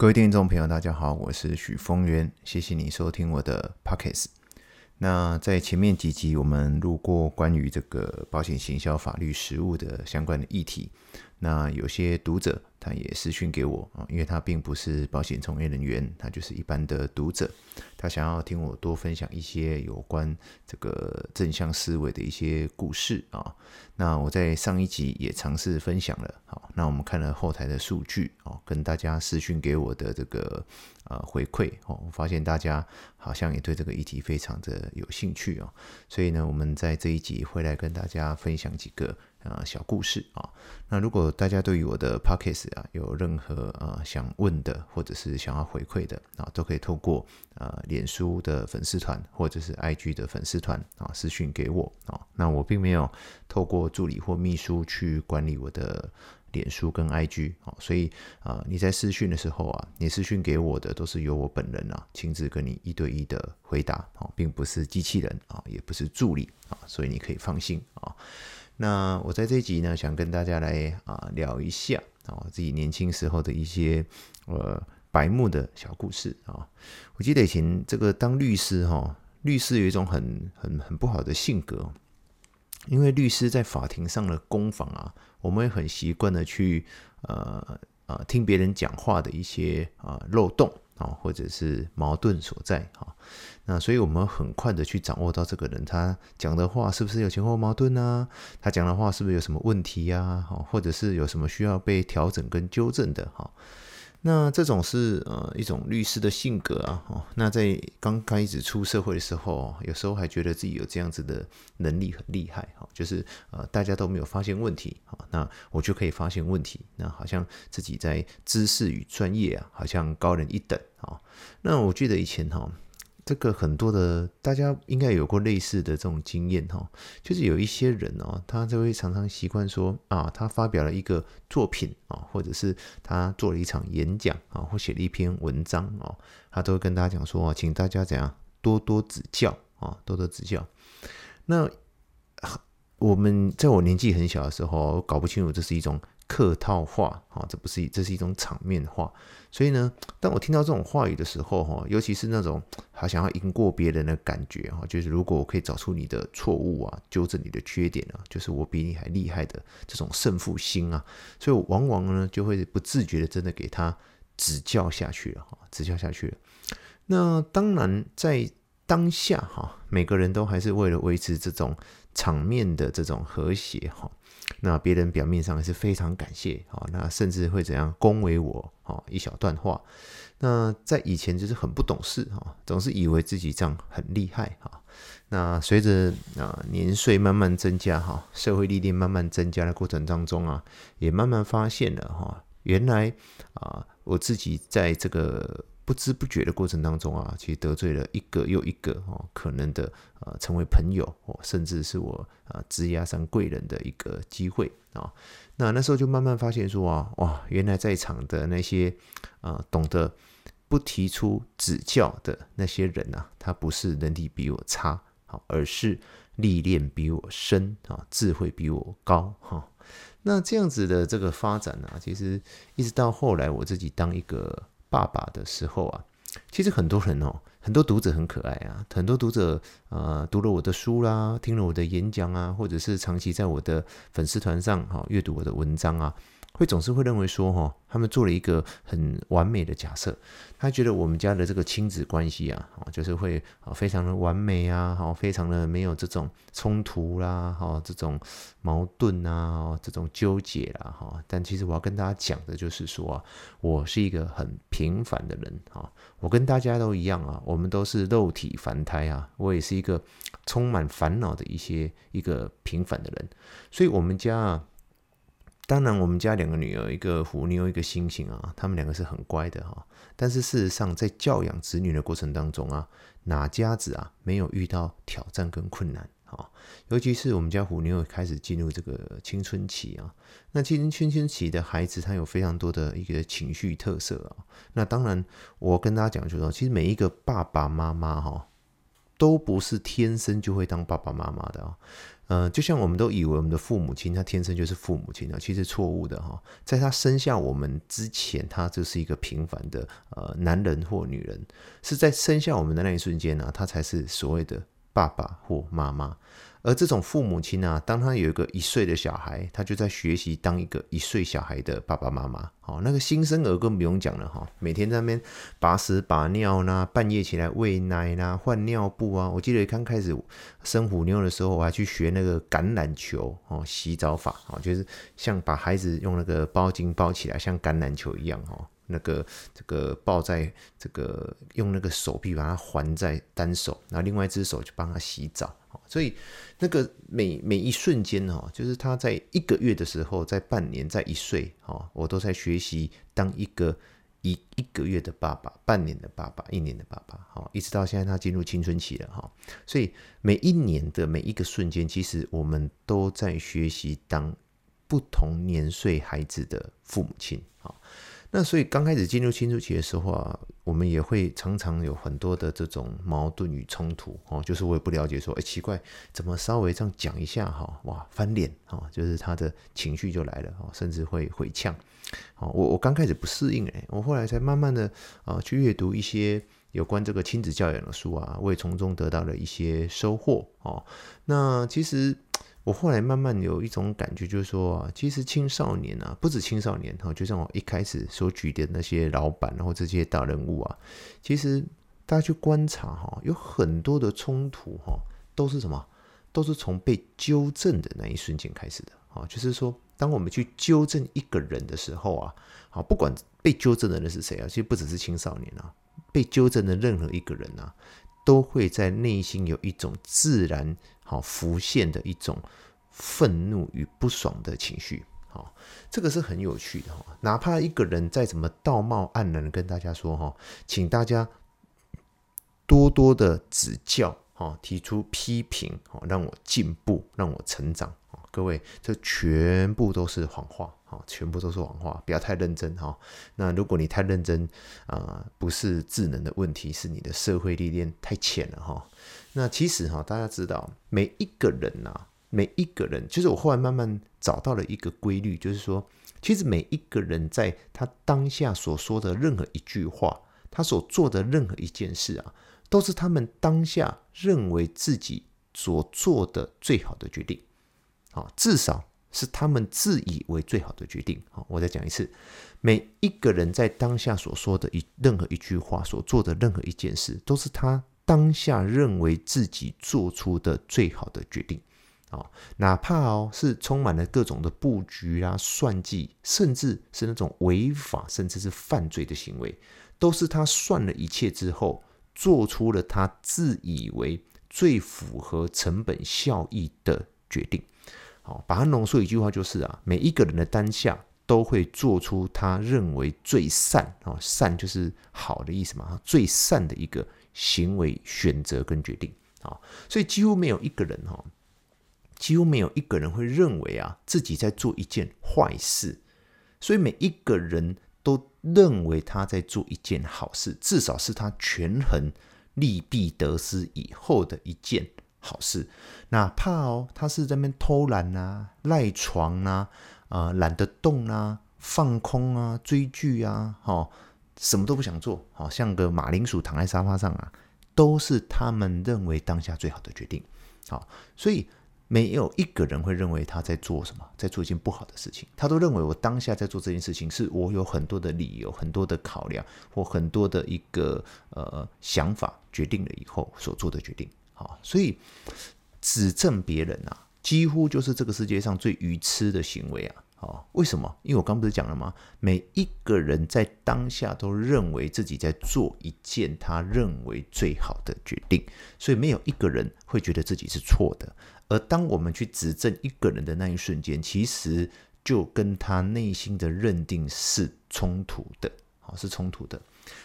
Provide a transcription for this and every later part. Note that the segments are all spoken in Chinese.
各位听众朋友，大家好，我是许峰源，谢谢你收听我的 Pockets。那在前面几集，我们录过关于这个保险行销法律实务的相关的议题。那有些读者他也私讯给我啊，因为他并不是保险从业人员，他就是一般的读者，他想要听我多分享一些有关这个正向思维的一些故事啊。那我在上一集也尝试分享了，好，那我们看了后台的数据啊，跟大家私讯给我的这个呃回馈哦，我发现大家好像也对这个议题非常的有兴趣哦，所以呢，我们在这一集会来跟大家分享几个。啊，小故事啊，那如果大家对于我的 Podcast 啊有任何呃想问的，或者是想要回馈的啊，都可以透过呃脸书的粉丝团或者是 IG 的粉丝团啊私讯给我啊。那我并没有透过助理或秘书去管理我的脸书跟 IG 哦，所以啊你在私讯的时候啊，你私讯给我的都是由我本人啊亲自跟你一对一的回答啊，并不是机器人啊，也不是助理啊，所以你可以放心啊。那我在这集呢，想跟大家来啊聊一下啊自己年轻时候的一些呃白目的小故事啊。我记得以前这个当律师哈，律师有一种很很很不好的性格，因为律师在法庭上的攻防啊，我们会很习惯的去呃呃听别人讲话的一些啊漏洞。啊，或者是矛盾所在啊，那所以我们很快的去掌握到这个人他讲的话是不是有前后矛盾呢？他讲的话是不是有什么问题呀？好，或者是有什么需要被调整跟纠正的哈？那这种是呃一种律师的性格啊，哦，那在刚开始出社会的时候，有时候还觉得自己有这样子的能力很厉害，哈，就是呃大家都没有发现问题，啊，那我就可以发现问题，那好像自己在知识与专业啊，好像高人一等，啊，那我记得以前哈。这个很多的大家应该有过类似的这种经验哈，就是有一些人哦，他就会常常习惯说啊，他发表了一个作品啊，或者是他做了一场演讲啊，或写了一篇文章哦，他都会跟大家讲说，请大家怎样多多指教啊，多多指教。那我们在我年纪很小的时候，搞不清楚这是一种。客套话，哈，这不是，这是一种场面话。所以呢，当我听到这种话语的时候，哈，尤其是那种他想要赢过别人的感觉，哈，就是如果我可以找出你的错误啊，纠正你的缺点啊，就是我比你还厉害的这种胜负心啊，所以往往呢就会不自觉的真的给他指教下去了，哈，指教下去了。那当然在当下，哈，每个人都还是为了维持这种场面的这种和谐，哈。那别人表面上是非常感谢啊，那甚至会怎样恭维我啊一小段话。那在以前就是很不懂事哈，总是以为自己这样很厉害哈。那随着啊年岁慢慢增加哈，社会历练慢慢增加的过程当中啊，也慢慢发现了哈，原来啊我自己在这个。不知不觉的过程当中啊，其实得罪了一个又一个哦，可能的呃成为朋友哦，甚至是我啊职涯上贵人的一个机会啊。那那时候就慢慢发现说啊，哇，原来在场的那些啊懂得不提出指教的那些人啊，他不是能力比我差，好，而是历练比我深啊，智慧比我高哈。那这样子的这个发展呢，其实一直到后来我自己当一个。爸爸的时候啊，其实很多人哦，很多读者很可爱啊，很多读者呃读了我的书啦，听了我的演讲啊，或者是长期在我的粉丝团上哈阅读我的文章啊。会总是会认为说，哈，他们做了一个很完美的假设，他觉得我们家的这个亲子关系啊，就是会啊非常的完美啊，好，非常的没有这种冲突啦，哈，这种矛盾啊，这种纠结啦，哈。但其实我要跟大家讲的就是说，我是一个很平凡的人啊，我跟大家都一样啊，我们都是肉体凡胎啊，我也是一个充满烦恼的一些一个平凡的人，所以我们家啊。当然，我们家两个女儿，一个虎妞，一个猩猩啊，他们两个是很乖的哈。但是事实上，在教养子女的过程当中啊，哪家子啊没有遇到挑战跟困难啊？尤其是我们家虎妞开始进入这个青春期啊，那青春青春期的孩子，他有非常多的一个情绪特色啊。那当然，我跟大家讲就是说，其实每一个爸爸妈妈哈，都不是天生就会当爸爸妈妈的啊。呃，就像我们都以为我们的父母亲他天生就是父母亲啊，其实错误的哈。在他生下我们之前，他就是一个平凡的呃男人或女人，是在生下我们的那一瞬间呢，他才是所谓的爸爸或妈妈。而这种父母亲啊，当他有一个一岁的小孩，他就在学习当一个一岁小孩的爸爸妈妈。好，那个新生儿更不用讲了哈，每天在那边把屎把尿啦，半夜起来喂奶啦，换尿布啊。我记得刚开始生虎妞的时候，我还去学那个橄榄球哦，洗澡法哦，就是像把孩子用那个包巾包起来，像橄榄球一样哦。那个这个抱在这个用那个手臂把它环在单手，然后另外一只手去帮他洗澡。所以那个每每一瞬间哈，就是他在一个月的时候，在半年，在一岁哈，我都在学习当一个一一个月的爸爸，半年的爸爸，一年的爸爸，哈，一直到现在他进入青春期了哈。所以每一年的每一个瞬间，其实我们都在学习当不同年岁孩子的父母亲啊。那所以刚开始进入青春期的时候啊，我们也会常常有很多的这种矛盾与冲突哦。就是我也不了解说，哎，奇怪，怎么稍微这样讲一下哈，哇，翻脸啊，就是他的情绪就来了啊，甚至会回呛。哦我我刚开始不适应哎，我后来才慢慢的啊去阅读一些有关这个亲子教养的书啊，我也从中得到了一些收获哦。那其实。我后来慢慢有一种感觉，就是说，其实青少年啊，不止青少年哈，就像我一开始所举的那些老板，然后这些大人物啊，其实大家去观察哈，有很多的冲突哈，都是什么？都是从被纠正的那一瞬间开始的啊。就是说，当我们去纠正一个人的时候啊，好，不管被纠正的人是谁啊，其实不只是青少年啊，被纠正的任何一个人啊。都会在内心有一种自然好浮现的一种愤怒与不爽的情绪，好，这个是很有趣的哈。哪怕一个人再怎么道貌岸然的跟大家说哈，请大家多多的指教哈，提出批评哈，让我进步，让我成长。各位，这全部都是谎话。哦，全部都是谎话，不要太认真哈。那如果你太认真啊，不是智能的问题，是你的社会历练太浅了哈。那其实哈，大家知道，每一个人呐，每一个人，其实我后来慢慢找到了一个规律，就是说，其实每一个人在他当下所说的任何一句话，他所做的任何一件事啊，都是他们当下认为自己所做的最好的决定。好，至少。是他们自以为最好的决定。好，我再讲一次，每一个人在当下所说的一任何一句话，所做的任何一件事，都是他当下认为自己做出的最好的决定。啊，哪怕哦是充满了各种的布局啊、算计，甚至是那种违法，甚至是犯罪的行为，都是他算了一切之后，做出了他自以为最符合成本效益的决定。把它浓缩一句话就是啊，每一个人的当下都会做出他认为最善啊，善就是好的意思嘛，最善的一个行为选择跟决定啊，所以几乎没有一个人哈，几乎没有一个人会认为啊自己在做一件坏事，所以每一个人都认为他在做一件好事，至少是他权衡利弊得失以后的一件。好事，哪怕哦，他是在那边偷懒啊、赖床啊、呃懒得动啊、放空啊、追剧啊，哈，什么都不想做，好像个马铃薯躺在沙发上啊，都是他们认为当下最好的决定。好，所以没有一个人会认为他在做什么，在做一件不好的事情，他都认为我当下在做这件事情，是我有很多的理由、很多的考量或很多的一个呃想法决定了以后所做的决定。好，所以指证别人啊，几乎就是这个世界上最愚痴的行为啊！好，为什么？因为我刚不是讲了吗？每一个人在当下都认为自己在做一件他认为最好的决定，所以没有一个人会觉得自己是错的。而当我们去指证一个人的那一瞬间，其实就跟他内心的认定是冲突的，好，是冲突的。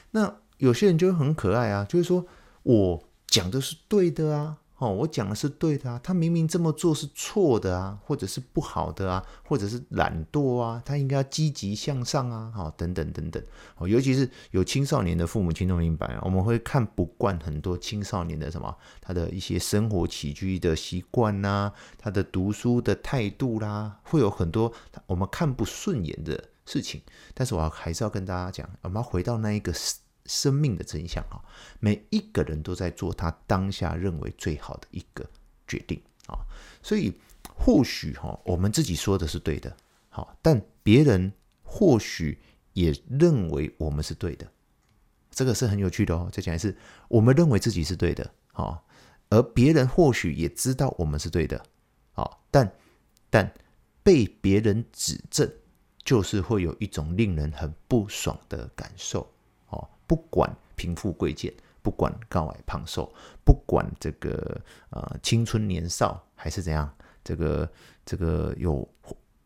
那有些人就很可爱啊，就是说我。讲的是对的啊，哦，我讲的是对的啊，他明明这么做是错的啊，或者是不好的啊，或者是懒惰啊，他应该要积极向上啊，好，等等等等。哦，尤其是有青少年的父母亲都明白，我们会看不惯很多青少年的什么，他的一些生活起居的习惯呐，他的读书的态度啦，会有很多我们看不顺眼的事情。但是我还是要跟大家讲，我们要回到那一个。生命的真相啊，每一个人都在做他当下认为最好的一个决定啊，所以或许哈，我们自己说的是对的，好，但别人或许也认为我们是对的，这个是很有趣的哦。再讲一次，我们认为自己是对的，好，而别人或许也知道我们是对的，好，但但被别人指正，就是会有一种令人很不爽的感受。不管贫富贵贱，不管高矮胖瘦，不管这个呃青春年少还是怎样，这个这个有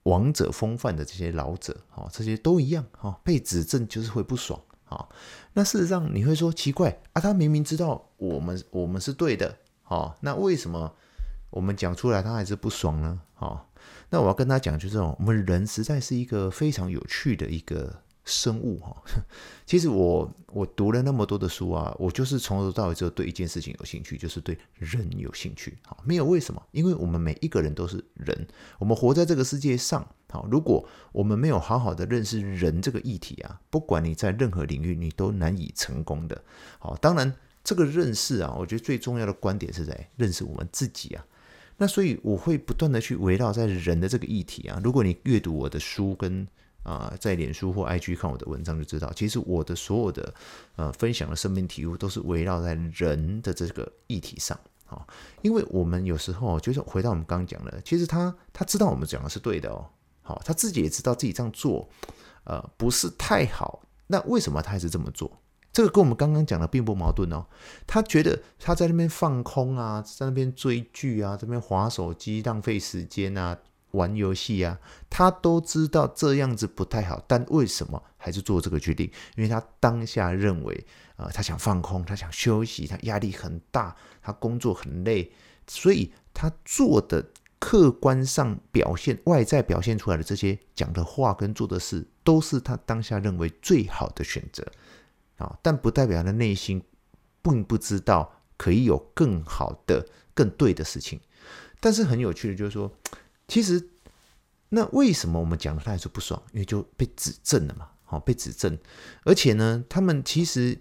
王者风范的这些老者，哦，这些都一样，哈，被指正就是会不爽，啊，那事实上你会说奇怪啊，他明明知道我们我们是对的，哦，那为什么我们讲出来他还是不爽呢？哦，那我要跟他讲，就这种我们人实在是一个非常有趣的一个。生物哈，其实我我读了那么多的书啊，我就是从头到尾只有对一件事情有兴趣，就是对人有兴趣。好，没有为什么，因为我们每一个人都是人，我们活在这个世界上。好，如果我们没有好好的认识人这个议题啊，不管你在任何领域，你都难以成功的。好，当然这个认识啊，我觉得最重要的观点是在认识我们自己啊。那所以我会不断的去围绕在人的这个议题啊。如果你阅读我的书跟啊，在脸书或 IG 看我的文章就知道，其实我的所有的呃分享的生命体悟都是围绕在人的这个议题上啊。因为我们有时候就是回到我们刚刚讲的，其实他他知道我们讲的是对的哦，好，他自己也知道自己这样做呃不是太好，那为什么他还是这么做？这个跟我们刚刚讲的并不矛盾哦。他觉得他在那边放空啊，在那边追剧啊，这边滑手机浪费时间啊。玩游戏啊，他都知道这样子不太好，但为什么还是做这个决定？因为他当下认为，呃，他想放空，他想休息，他压力很大，他工作很累，所以他做的客观上表现、外在表现出来的这些讲的话跟做的事，都是他当下认为最好的选择啊，但不代表他的内心并不知道可以有更好的、更对的事情。但是很有趣的，就是说。其实，那为什么我们讲的他还是不爽？因为就被指正了嘛，好，被指正，而且呢，他们其实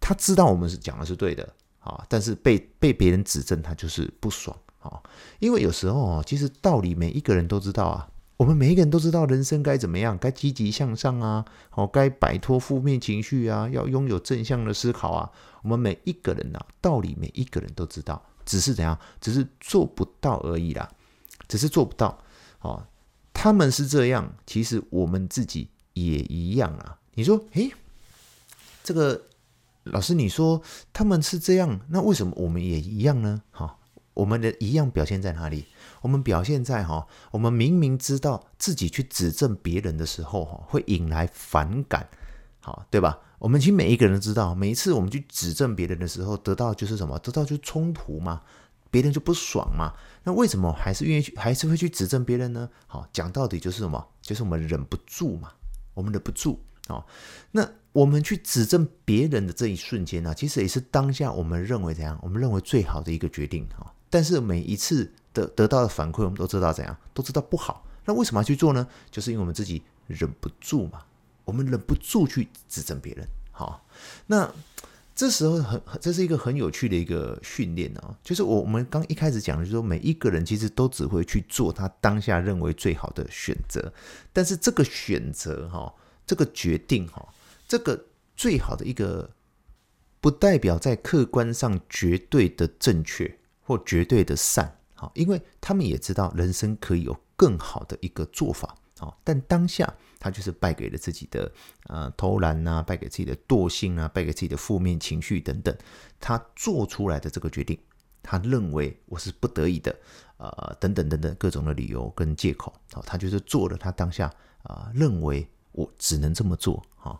他知道我们是讲的是对的啊，但是被被别人指正，他就是不爽啊。因为有时候啊，其实道理每一个人都知道啊，我们每一个人都知道人生该怎么样，该积极向上啊，好，该摆脱负面情绪啊，要拥有正向的思考啊。我们每一个人呐，道理每一个人都知道，只是怎样，只是做不到而已啦。只是做不到，哦，他们是这样，其实我们自己也一样啊。你说，诶，这个老师，你说他们是这样，那为什么我们也一样呢？哈，我们的一样表现在哪里？我们表现在哈，我们明明知道自己去指正别人的时候，哈，会引来反感，好，对吧？我们其实每一个人都知道，每一次我们去指正别人的时候，得到就是什么？得到就冲突嘛。别人就不爽嘛？那为什么还是愿意去，还是会去指正别人呢？好，讲到底就是什么？就是我们忍不住嘛，我们忍不住啊。那我们去指正别人的这一瞬间呢，其实也是当下我们认为怎样？我们认为最好的一个决定啊。但是每一次得得到的反馈，我们都知道怎样？都知道不好。那为什么要去做呢？就是因为我们自己忍不住嘛，我们忍不住去指正别人。好，那。这时候很，这是一个很有趣的一个训练啊，就是我我们刚一开始讲的，就是说每一个人其实都只会去做他当下认为最好的选择，但是这个选择哈，这个决定哈，这个最好的一个，不代表在客观上绝对的正确或绝对的善，好，因为他们也知道人生可以有更好的一个做法。但当下他就是败给了自己的呃偷懒呐，败给自己的惰性啊，败给自己的负面情绪等等。他做出来的这个决定，他认为我是不得已的，呃，等等等等各种的理由跟借口。好，他就是做了他当下啊、认为我只能这么做。哈，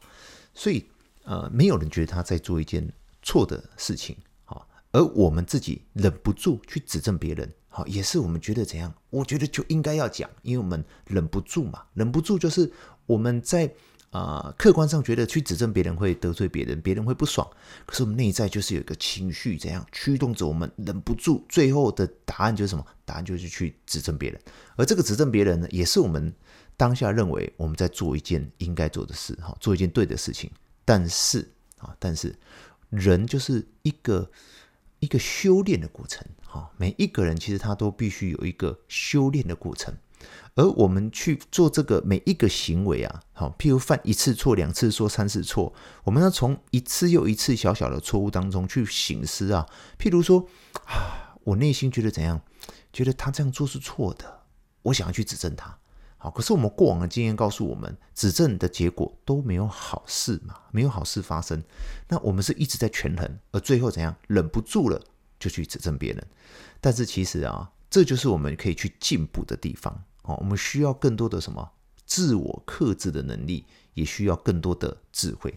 所以呃，没有人觉得他在做一件错的事情。而我们自己忍不住去指正别人，好，也是我们觉得怎样？我觉得就应该要讲，因为我们忍不住嘛，忍不住就是我们在啊、客观上觉得去指正别人会得罪别人，别人会不爽，可是我们内在就是有一个情绪，怎样驱动着我们忍不住，最后的答案就是什么？答案就是去指正别人，而这个指正别人呢，也是我们当下认为我们在做一件应该做的事，哈，做一件对的事情，但是啊，但是人就是一个。一个修炼的过程，哈，每一个人其实他都必须有一个修炼的过程，而我们去做这个每一个行为啊，好，譬如犯一次错、两次错、三次错，我们要从一次又一次小小的错误当中去省思啊，譬如说啊，我内心觉得怎样，觉得他这样做是错的，我想要去指正他。好，可是我们过往的经验告诉我们，指正的结果都没有好事嘛，没有好事发生。那我们是一直在权衡，而最后怎样，忍不住了就去指正别人。但是其实啊，这就是我们可以去进步的地方。哦，我们需要更多的什么？自我克制的能力，也需要更多的智慧。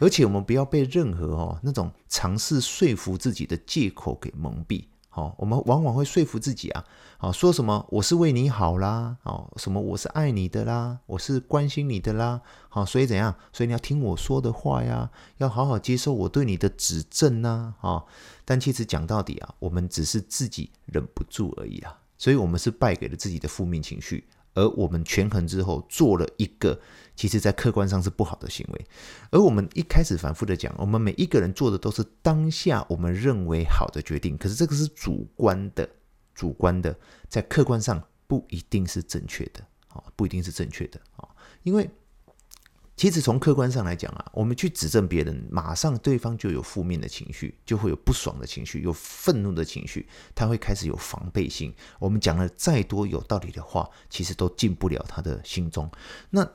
而且我们不要被任何哦那种尝试说服自己的借口给蒙蔽。好，我们往往会说服自己啊，好，说什么我是为你好啦，哦，什么我是爱你的啦，我是关心你的啦，好，所以怎样？所以你要听我说的话呀，要好好接受我对你的指正呐，啊，但其实讲到底啊，我们只是自己忍不住而已啊，所以我们是败给了自己的负面情绪。而我们权衡之后做了一个，其实在客观上是不好的行为。而我们一开始反复的讲，我们每一个人做的都是当下我们认为好的决定，可是这个是主观的，主观的，在客观上不一定是正确的，啊，不一定是正确的，啊，因为。其实从客观上来讲啊，我们去指正别人，马上对方就有负面的情绪，就会有不爽的情绪，有愤怒的情绪，他会开始有防备心。我们讲了再多有道理的话，其实都进不了他的心中。那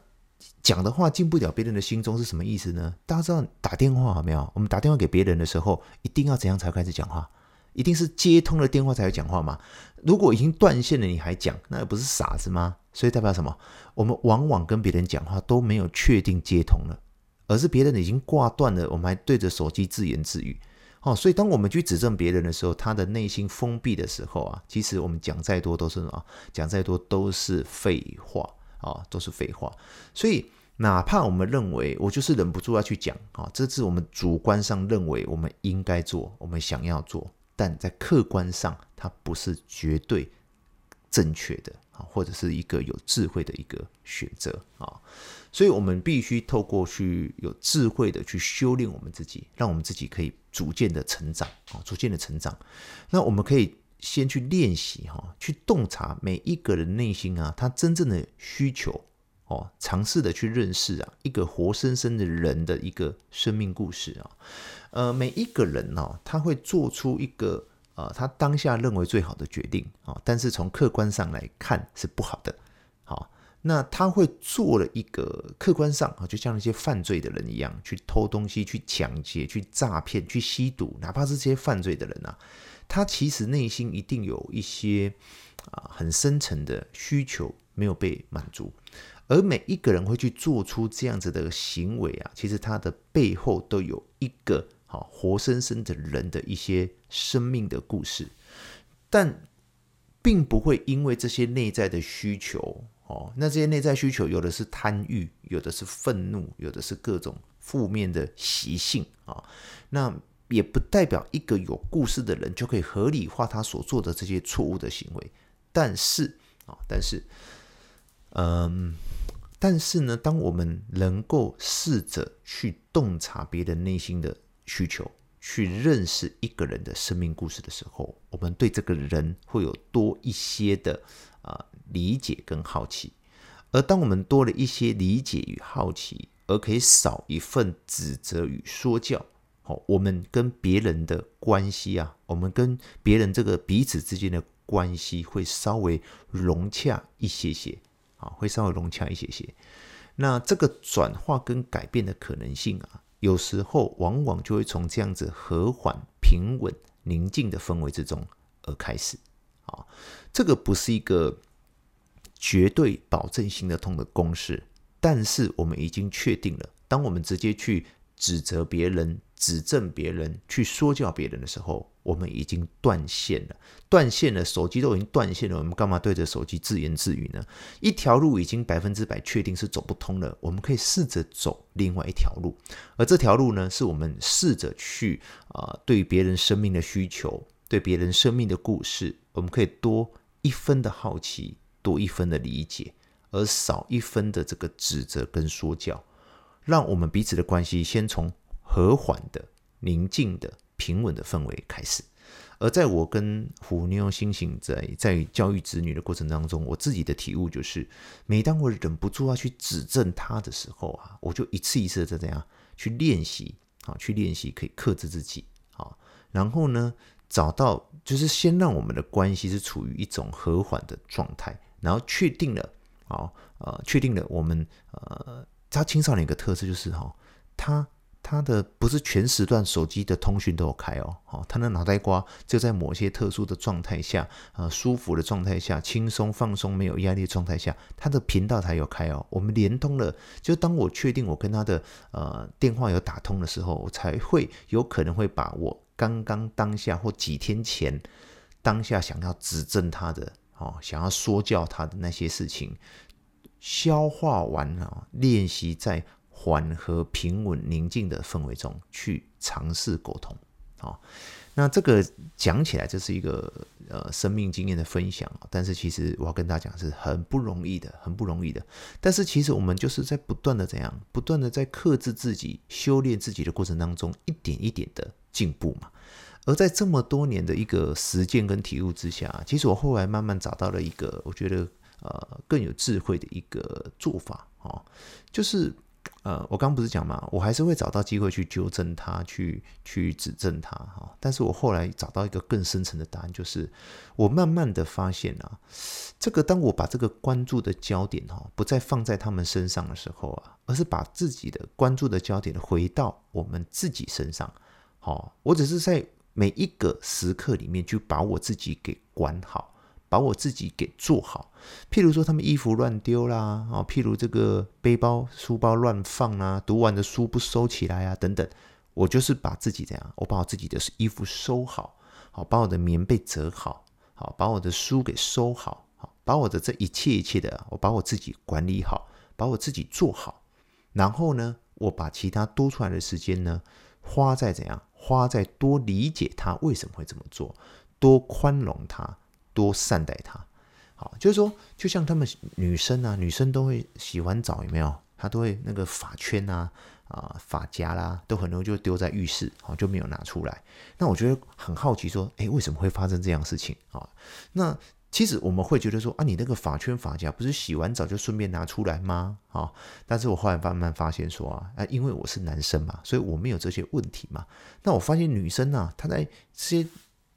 讲的话进不了别人的心中是什么意思呢？大家知道打电话有没有？我们打电话给别人的时候，一定要怎样才开始讲话？一定是接通了电话才会讲话吗？如果已经断线了，你还讲，那不是傻子吗？所以代表什么？我们往往跟别人讲话都没有确定接通了，而是别人已经挂断了，我们还对着手机自言自语。哦，所以当我们去指正别人的时候，他的内心封闭的时候啊，其实我们讲再多都是什么？讲再多都是废话啊，都是废话。所以哪怕我们认为我就是忍不住要去讲啊，这是我们主观上认为我们应该做，我们想要做。但在客观上，它不是绝对正确的啊，或者是一个有智慧的一个选择啊，所以我们必须透过去有智慧的去修炼我们自己，让我们自己可以逐渐的成长啊，逐渐的成长。那我们可以先去练习哈，去洞察每一个人内心啊，他真正的需求哦，尝试的去认识啊，一个活生生的人的一个生命故事啊。呃，每一个人呢、哦，他会做出一个呃，他当下认为最好的决定啊、但是从客观上来看是不好的。好、那他会做了一个客观上啊，就像那些犯罪的人一样，去偷东西、去抢劫、去诈骗、去吸毒，哪怕是这些犯罪的人啊，他其实内心一定有一些啊很深层的需求没有被满足。而每一个人会去做出这样子的行为啊，其实他的背后都有一个好。活生生的人的一些生命的故事，但并不会因为这些内在的需求哦，那这些内在需求有的是贪欲，有的是愤怒，有的是各种负面的习性啊。那也不代表一个有故事的人就可以合理化他所做的这些错误的行为。但是啊，但是，嗯，但是呢，当我们能够试着去洞察别人内心的。需求去认识一个人的生命故事的时候，我们对这个人会有多一些的啊理解跟好奇。而当我们多了一些理解与好奇，而可以少一份指责与说教，好，我们跟别人的关系啊，我们跟别人这个彼此之间的关系会稍微融洽一些些，啊，会稍微融洽一些些。那这个转化跟改变的可能性啊。有时候，往往就会从这样子和缓、平稳、宁静的氛围之中而开始。啊，这个不是一个绝对保证行得通的公式，但是我们已经确定了，当我们直接去指责别人、指正别人、去说教别人的时候，我们已经断线了，断线了，手机都已经断线了，我们干嘛对着手机自言自语呢？一条路已经百分之百确定是走不通了，我们可以试着走另外一条路，而这条路呢，是我们试着去啊、对别人生命的需求，对别人生命的故事，我们可以多一分的好奇，多一分的理解，而少一分的这个指责跟说教，让我们彼此的关系先从和缓的、宁静的。平稳的氛围开始，而在我跟虎妞、星星在在教育子女的过程当中，我自己的体悟就是，每当我忍不住要去指正他的时候啊，我就一次一次的怎样去练习啊，去练习可以克制自己啊，然后呢，找到就是先让我们的关系是处于一种和缓的状态，然后确定了啊，呃，确定了我们呃，他青少年一个特色就是哈，他。他的不是全时段手机的通讯都有开哦，哦，他的脑袋瓜就在某些特殊的状态下，呃，舒服的状态下，轻松放松、没有压力的状态下，他的频道才有开哦。我们连通了，就当我确定我跟他的呃电话有打通的时候，我才会有可能会把我刚刚当下或几天前当下想要指正他的哦，想要说教他的那些事情消化完了，练习在。缓和、平稳、宁静的氛围中去尝试沟通，好，那这个讲起来这是一个呃生命经验的分享，但是其实我要跟大家讲是很不容易的，很不容易的。但是其实我们就是在不断的怎样，不断的在克制自己、修炼自己的过程当中，一点一点的进步嘛。而在这么多年的一个实践跟体悟之下，其实我后来慢慢找到了一个我觉得呃更有智慧的一个做法啊，就是。呃，我刚不是讲嘛，我还是会找到机会去纠正他，去去指正他哈。但是我后来找到一个更深层的答案，就是我慢慢的发现啊，这个当我把这个关注的焦点哈，不再放在他们身上的时候啊，而是把自己的关注的焦点回到我们自己身上。好，我只是在每一个时刻里面去把我自己给管好。把我自己给做好，譬如说他们衣服乱丢啦，啊，譬如这个背包、书包乱放啊，读完的书不收起来啊，等等，我就是把自己这样，我把我自己的衣服收好，好，把我的棉被折好，好，把我的书给收好，好，把我的这一切一切的，我把我自己管理好，把我自己做好，然后呢，我把其他多出来的时间呢，花在怎样，花在多理解他为什么会这么做，多宽容他。多善待他，好，就是说，就像他们女生啊，女生都会洗完澡有没有？她都会那个发圈啊、啊发夹啦，都很容易就丢在浴室，好，就没有拿出来。那我觉得很好奇，说，诶，为什么会发生这样事情啊？那其实我们会觉得说，啊，你那个发圈发夹不是洗完澡就顺便拿出来吗？啊，但是我后来慢慢发现说啊，啊，因为我是男生嘛，所以我没有这些问题嘛。那我发现女生啊，她在这些。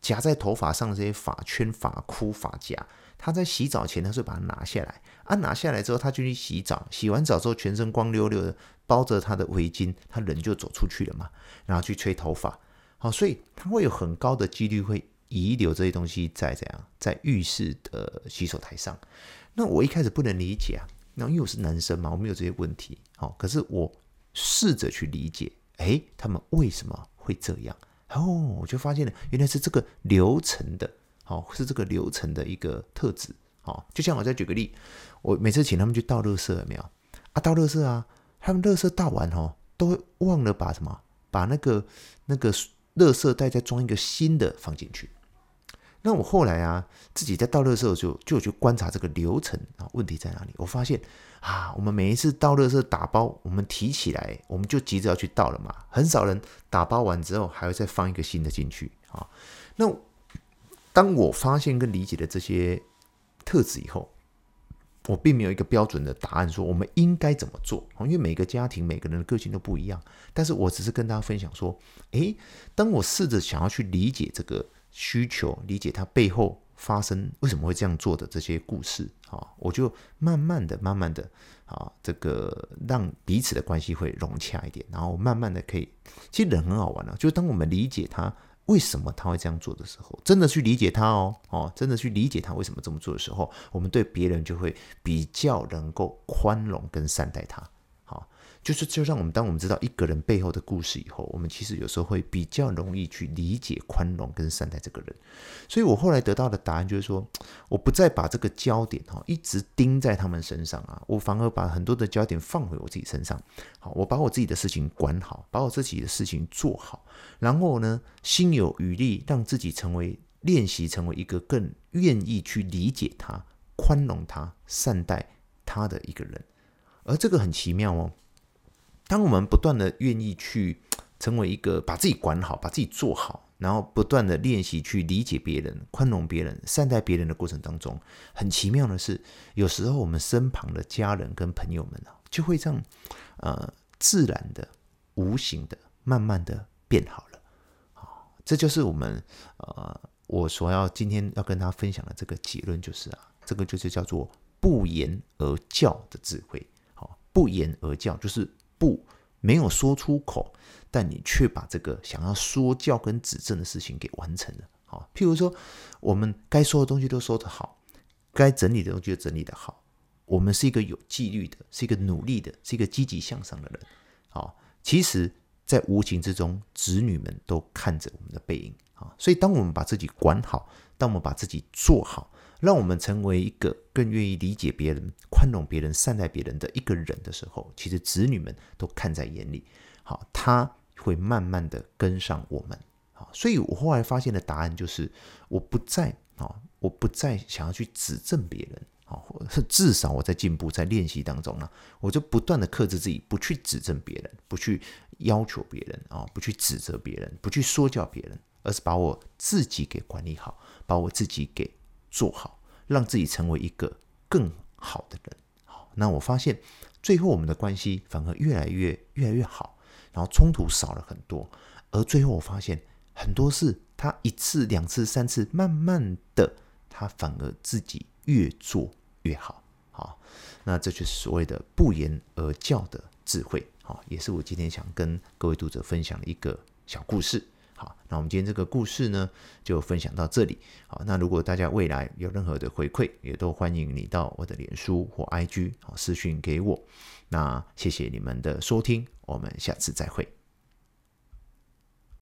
夹在头发上的这些发圈、发箍、发夹，他在洗澡前，他是把它拿下来啊，拿下来之后，他就去洗澡。洗完澡之后，全身光溜溜的，包着他的围巾，他人就走出去了嘛，然后去吹头发。好，所以他会有很高的几率会遗留这些东西在怎样，在浴室的洗手台上。那我一开始不能理解啊，那因为我是男生嘛，我没有这些问题。好，可是我试着去理解，诶，他们为什么会这样？哦，我就发现了，原来是这个流程的，好，是这个流程的一个特质，好，就像我再举个例，我每次请他们去倒垃圾，有没有啊？倒垃圾啊，他们垃圾倒完哦，都会忘了把什么，把那个那个垃圾袋再装一个新的放进去。那我后来啊，自己在倒垃圾的时候就有去观察这个流程啊，问题在哪里？我发现。啊，我们每一次倒垃圾打包，我们提起来，我们就急着要去倒了嘛。很少人打包完之后还会再放一个新的进去啊。那当我发现跟理解了这些特质以后，我并没有一个标准的答案说我们应该怎么做，因为每个家庭每个人的个性都不一样。但是我只是跟大家分享说，诶，当我试着想要去理解这个需求，理解它背后。发生为什么会这样做的这些故事啊，我就慢慢的、慢慢的啊，这个让彼此的关系会融洽一点，然后慢慢的可以，其实人很好玩啊，就当我们理解他为什么他会这样做的时候，真的去理解他哦，哦，真的去理解他为什么这么做的时候，我们对别人就会比较能够宽容跟善待他。就是就让我们当我们知道一个人背后的故事以后，我们其实有时候会比较容易去理解、宽容跟善待这个人。所以我后来得到的答案就是说，我不再把这个焦点哈一直盯在他们身上啊，我反而把很多的焦点放回我自己身上。好，我把我自己的事情管好，把我自己的事情做好，然后呢，心有余力，让自己成为练习，成为一个更愿意去理解他、宽容他、善待他的一个人。而这个很奇妙哦。当我们不断的愿意去成为一个把自己管好、把自己做好，然后不断的练习去理解别人、宽容别人、善待别人的过程当中，很奇妙的是，有时候我们身旁的家人跟朋友们啊，就会这样呃自然的、无形的、慢慢的变好了。好，这就是我们呃我所要今天要跟大家分享的这个结论，就是啊，这个就是叫做不言而教的智慧。好，不言而教就是。不，没有说出口，但你却把这个想要说教跟指正的事情给完成了。好，譬如说，我们该说的东西都说得好，该整理的东西就整理得好。我们是一个有纪律的，是一个努力的，是一个积极向上的人。好，其实，在无形之中，子女们都看着我们的背影。啊，所以当我们把自己管好，当我们把自己做好。让我们成为一个更愿意理解别人、宽容别人、善待别人的一个人的时候，其实子女们都看在眼里。好，他会慢慢的跟上我们。好，所以我后来发现的答案就是，我不再啊，我不再想要去指正别人。好，至少我在进步，在练习当中呢，我就不断的克制自己，不去指正别人，不去要求别人啊，不去指责别人，不去说教别人，而是把我自己给管理好，把我自己给。做好，让自己成为一个更好的人。好，那我发现最后我们的关系反而越来越越来越好，然后冲突少了很多。而最后我发现很多事，他一次、两次、三次，慢慢的，他反而自己越做越好。好，那这就是所谓的不言而教的智慧。好，也是我今天想跟各位读者分享的一个小故事。好，那我们今天这个故事呢，就分享到这里。好，那如果大家未来有任何的回馈，也都欢迎你到我的脸书或 IG 好私讯给我。那谢谢你们的收听，我们下次再会。